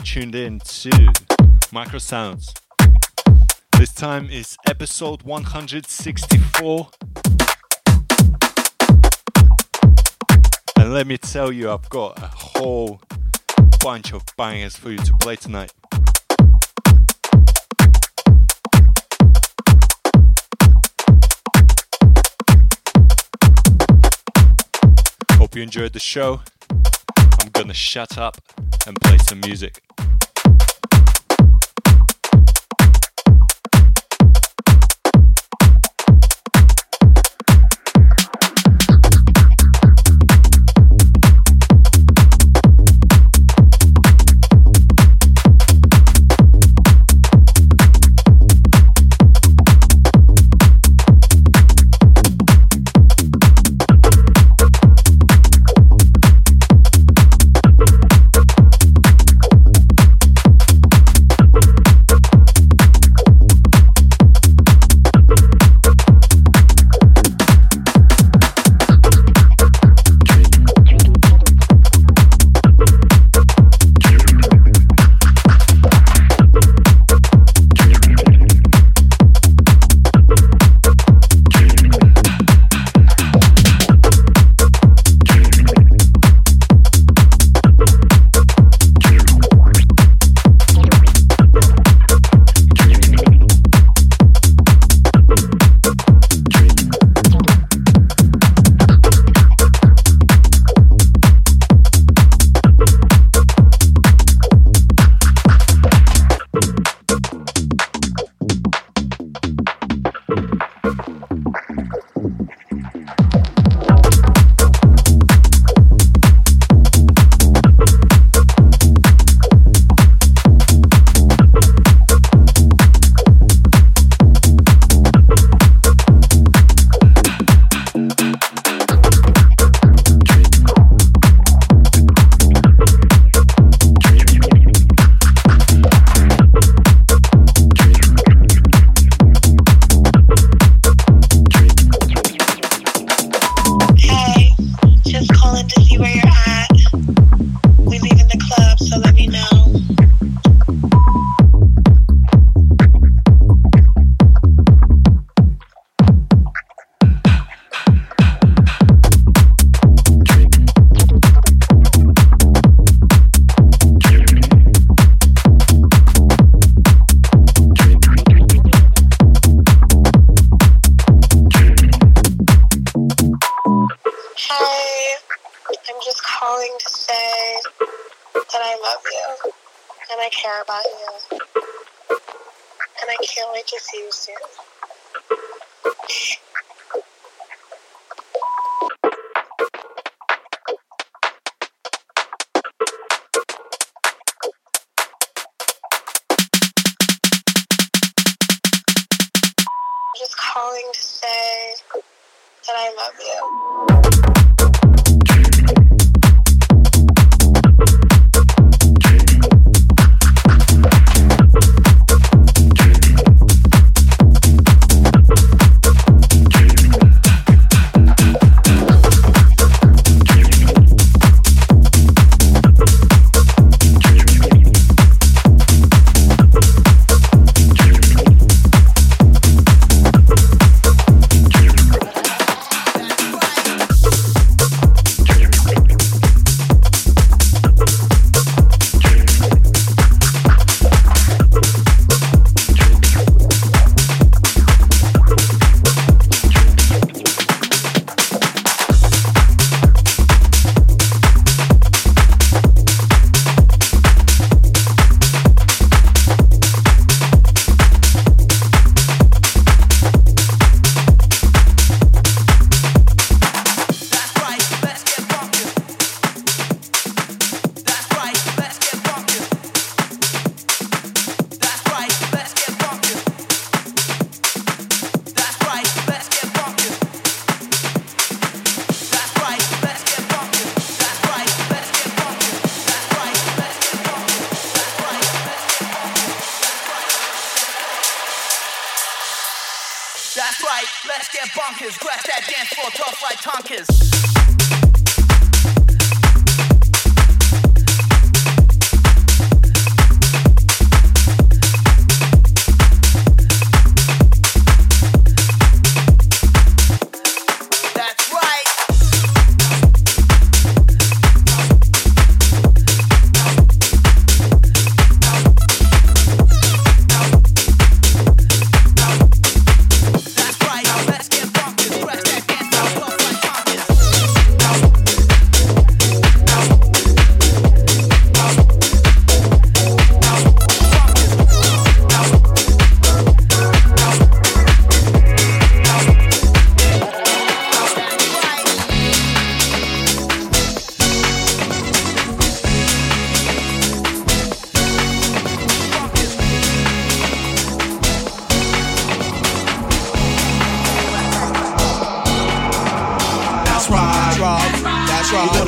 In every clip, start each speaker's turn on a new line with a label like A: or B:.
A: you tuned in to Micro Sounds. This time is episode 164. And let me tell you, I've got a whole bunch of bangers for you to play tonight. Hope you enjoyed the show. I'm gonna shut up and play some music.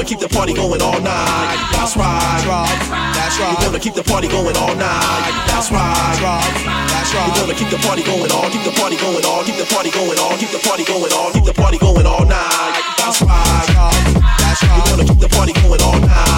B: Gonna keep the party going all night. That's right. That's right. We're gonna keep the party going all night. That's right. That's right. We're gonna keep the party going all, keep the party going all, keep the party going all, keep the party going all, keep the party going all night. That's right. That's right. We're gonna keep the party going all night.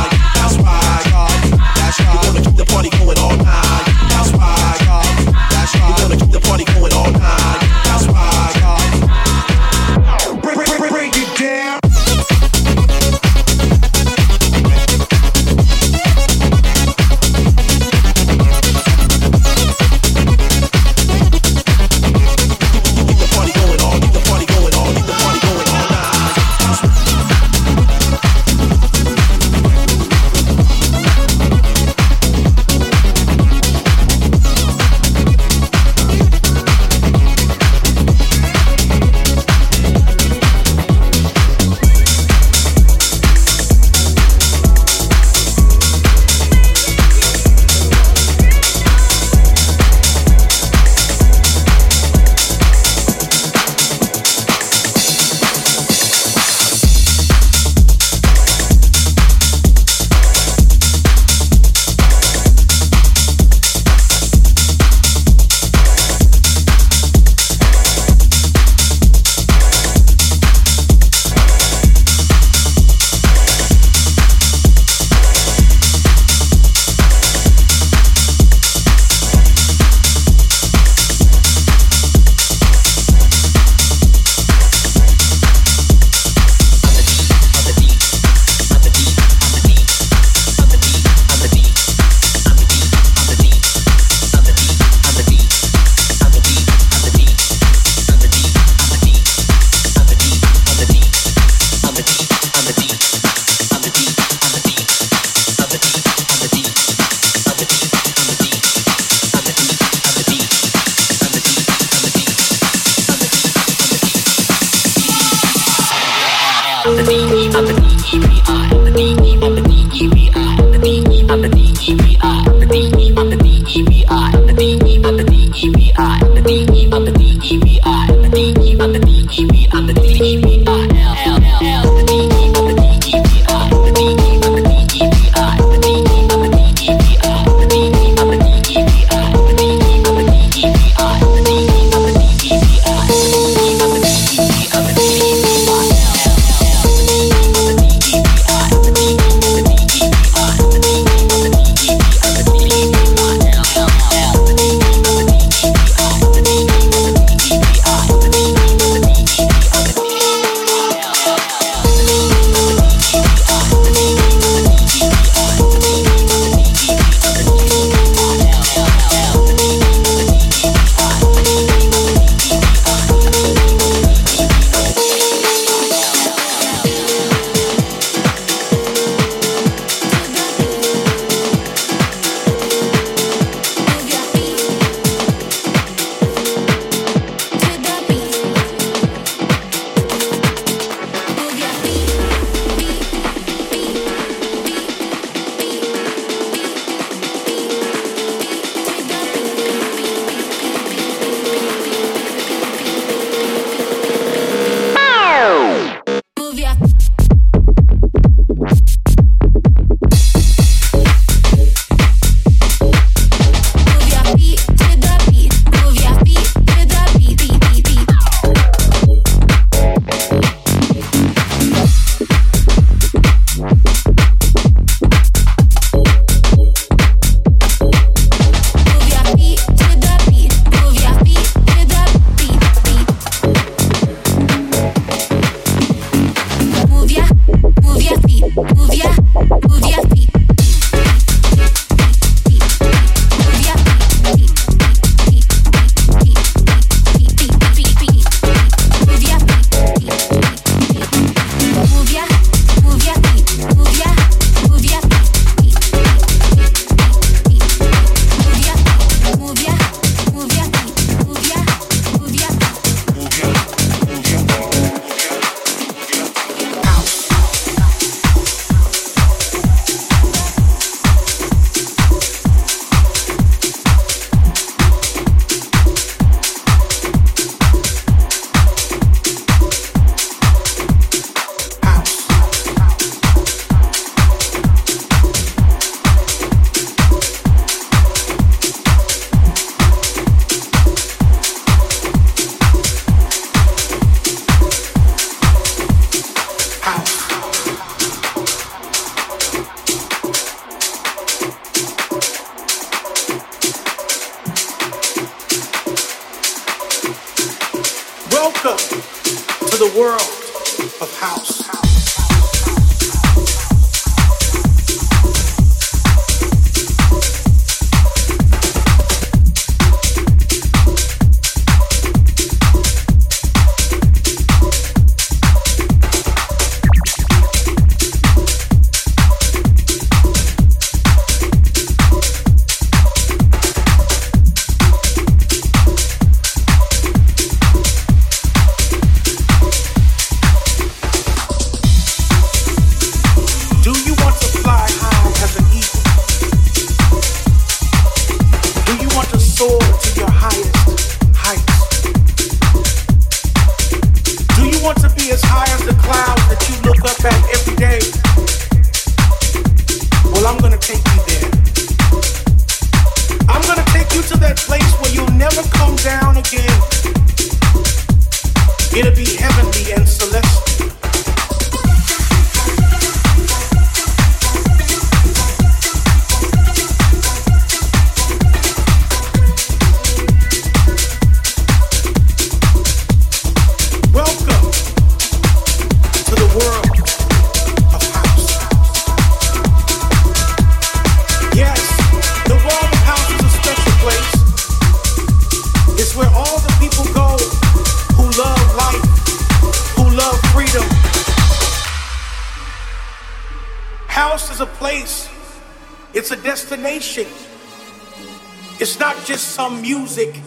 B: Music,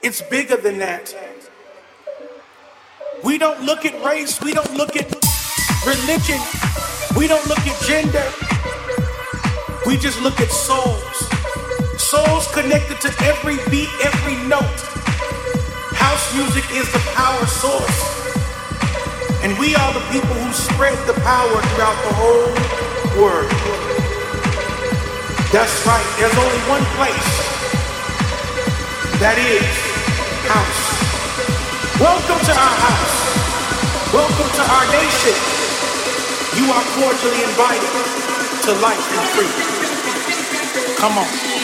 B: it's bigger than that. We don't look at race, we don't look at religion, we don't look at gender, we just look at souls. Souls connected to every beat, every note. House music is the power source. And we are the people who spread the power throughout the whole world. That's right, there's only one place that is house. Welcome to our house. Welcome to our nation. You are cordially invited to life and freedom. Come on.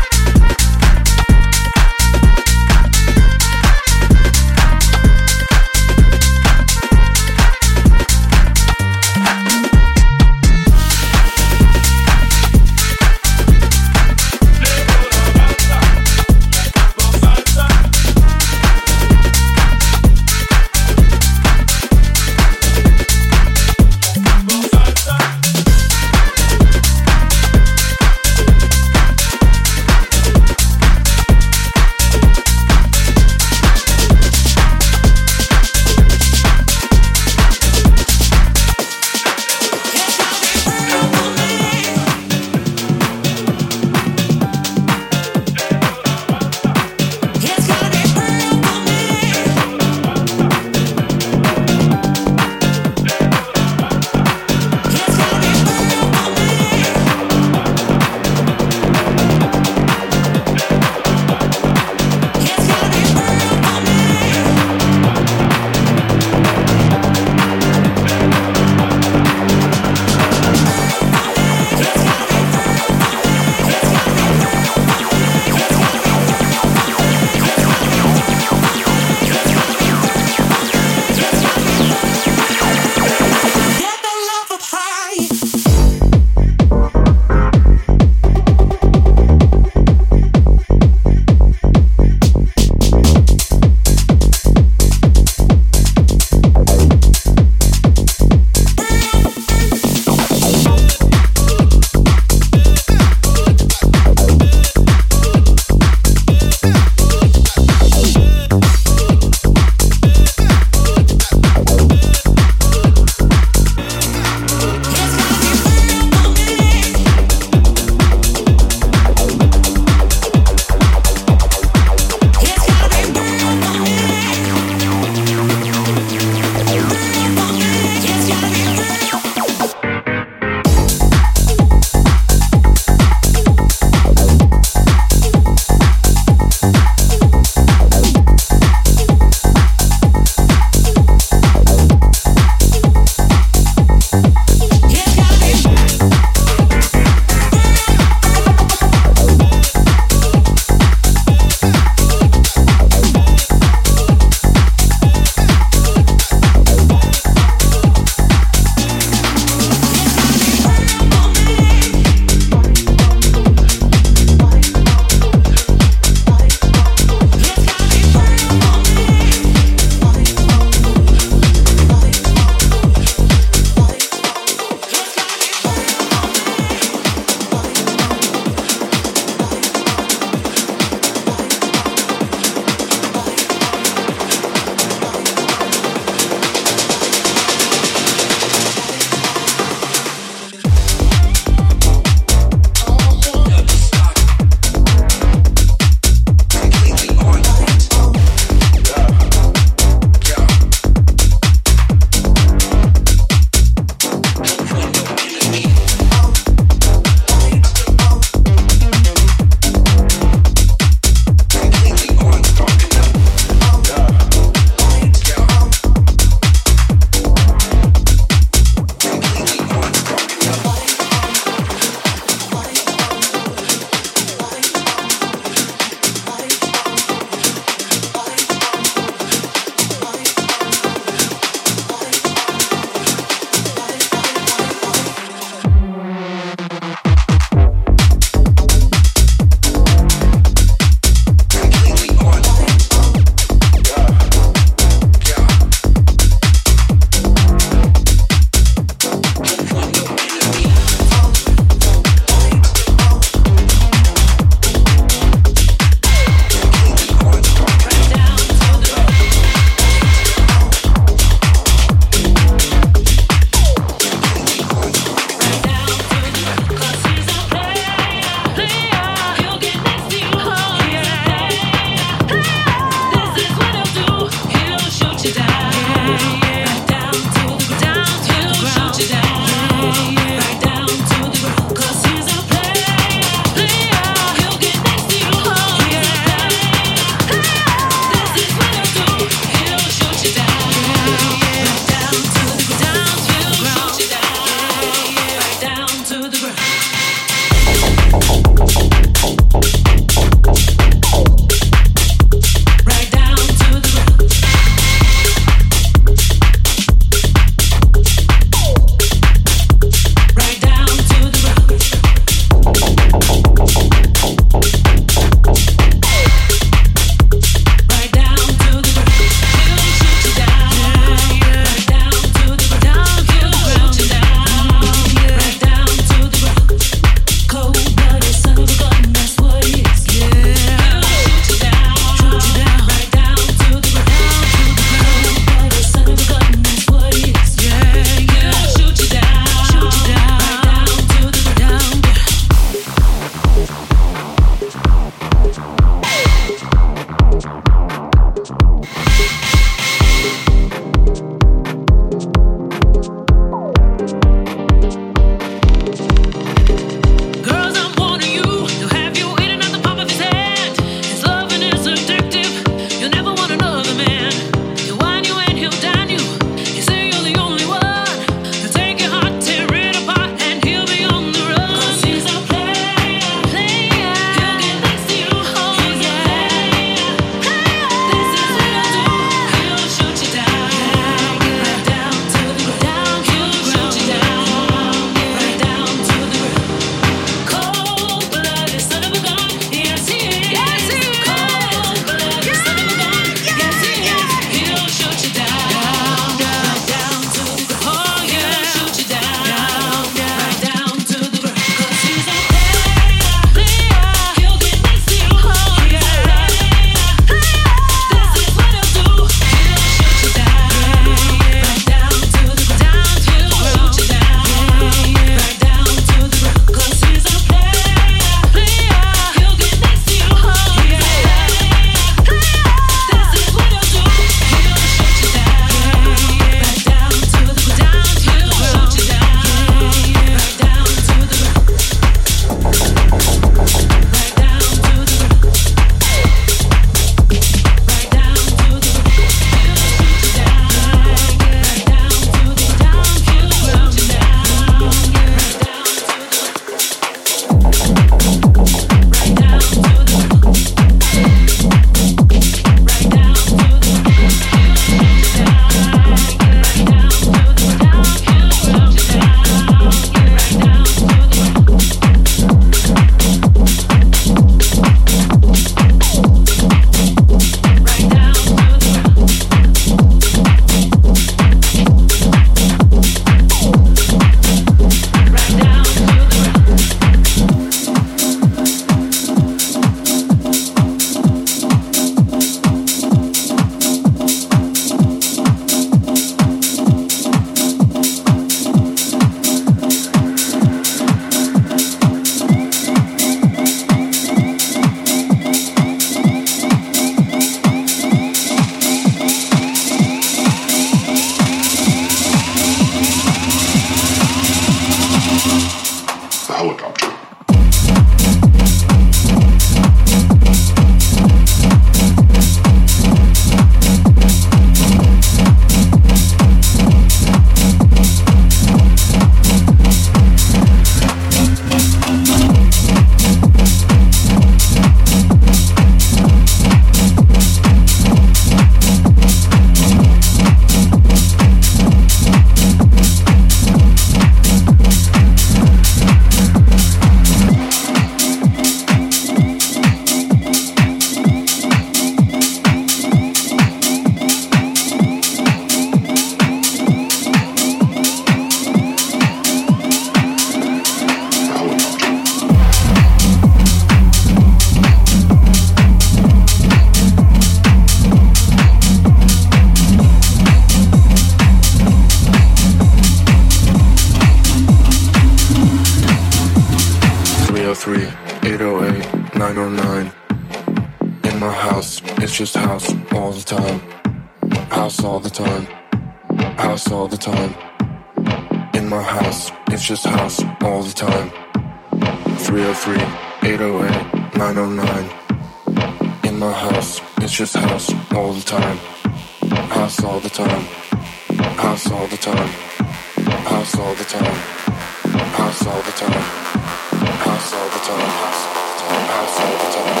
C: say to me.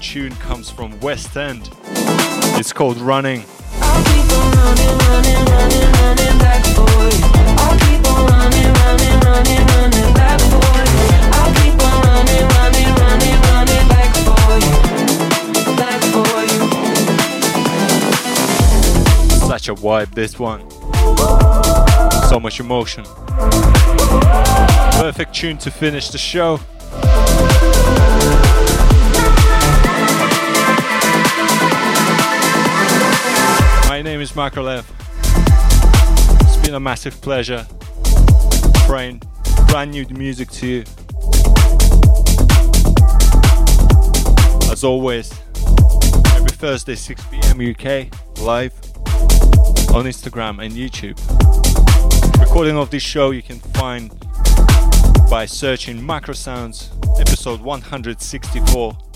D: Tune comes from West End. It's called Running. Such a vibe, this one. So much emotion. Perfect tune to finish the show. Name is Marko Lev. It's been a massive pleasure playing brand new music to you. As always, every Thursday 6 pm UK, live on Instagram and YouTube. Recording of this show you can find by searching Macro Sounds, episode 164.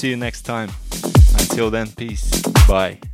D: See you next time. Until then, peace. Bye.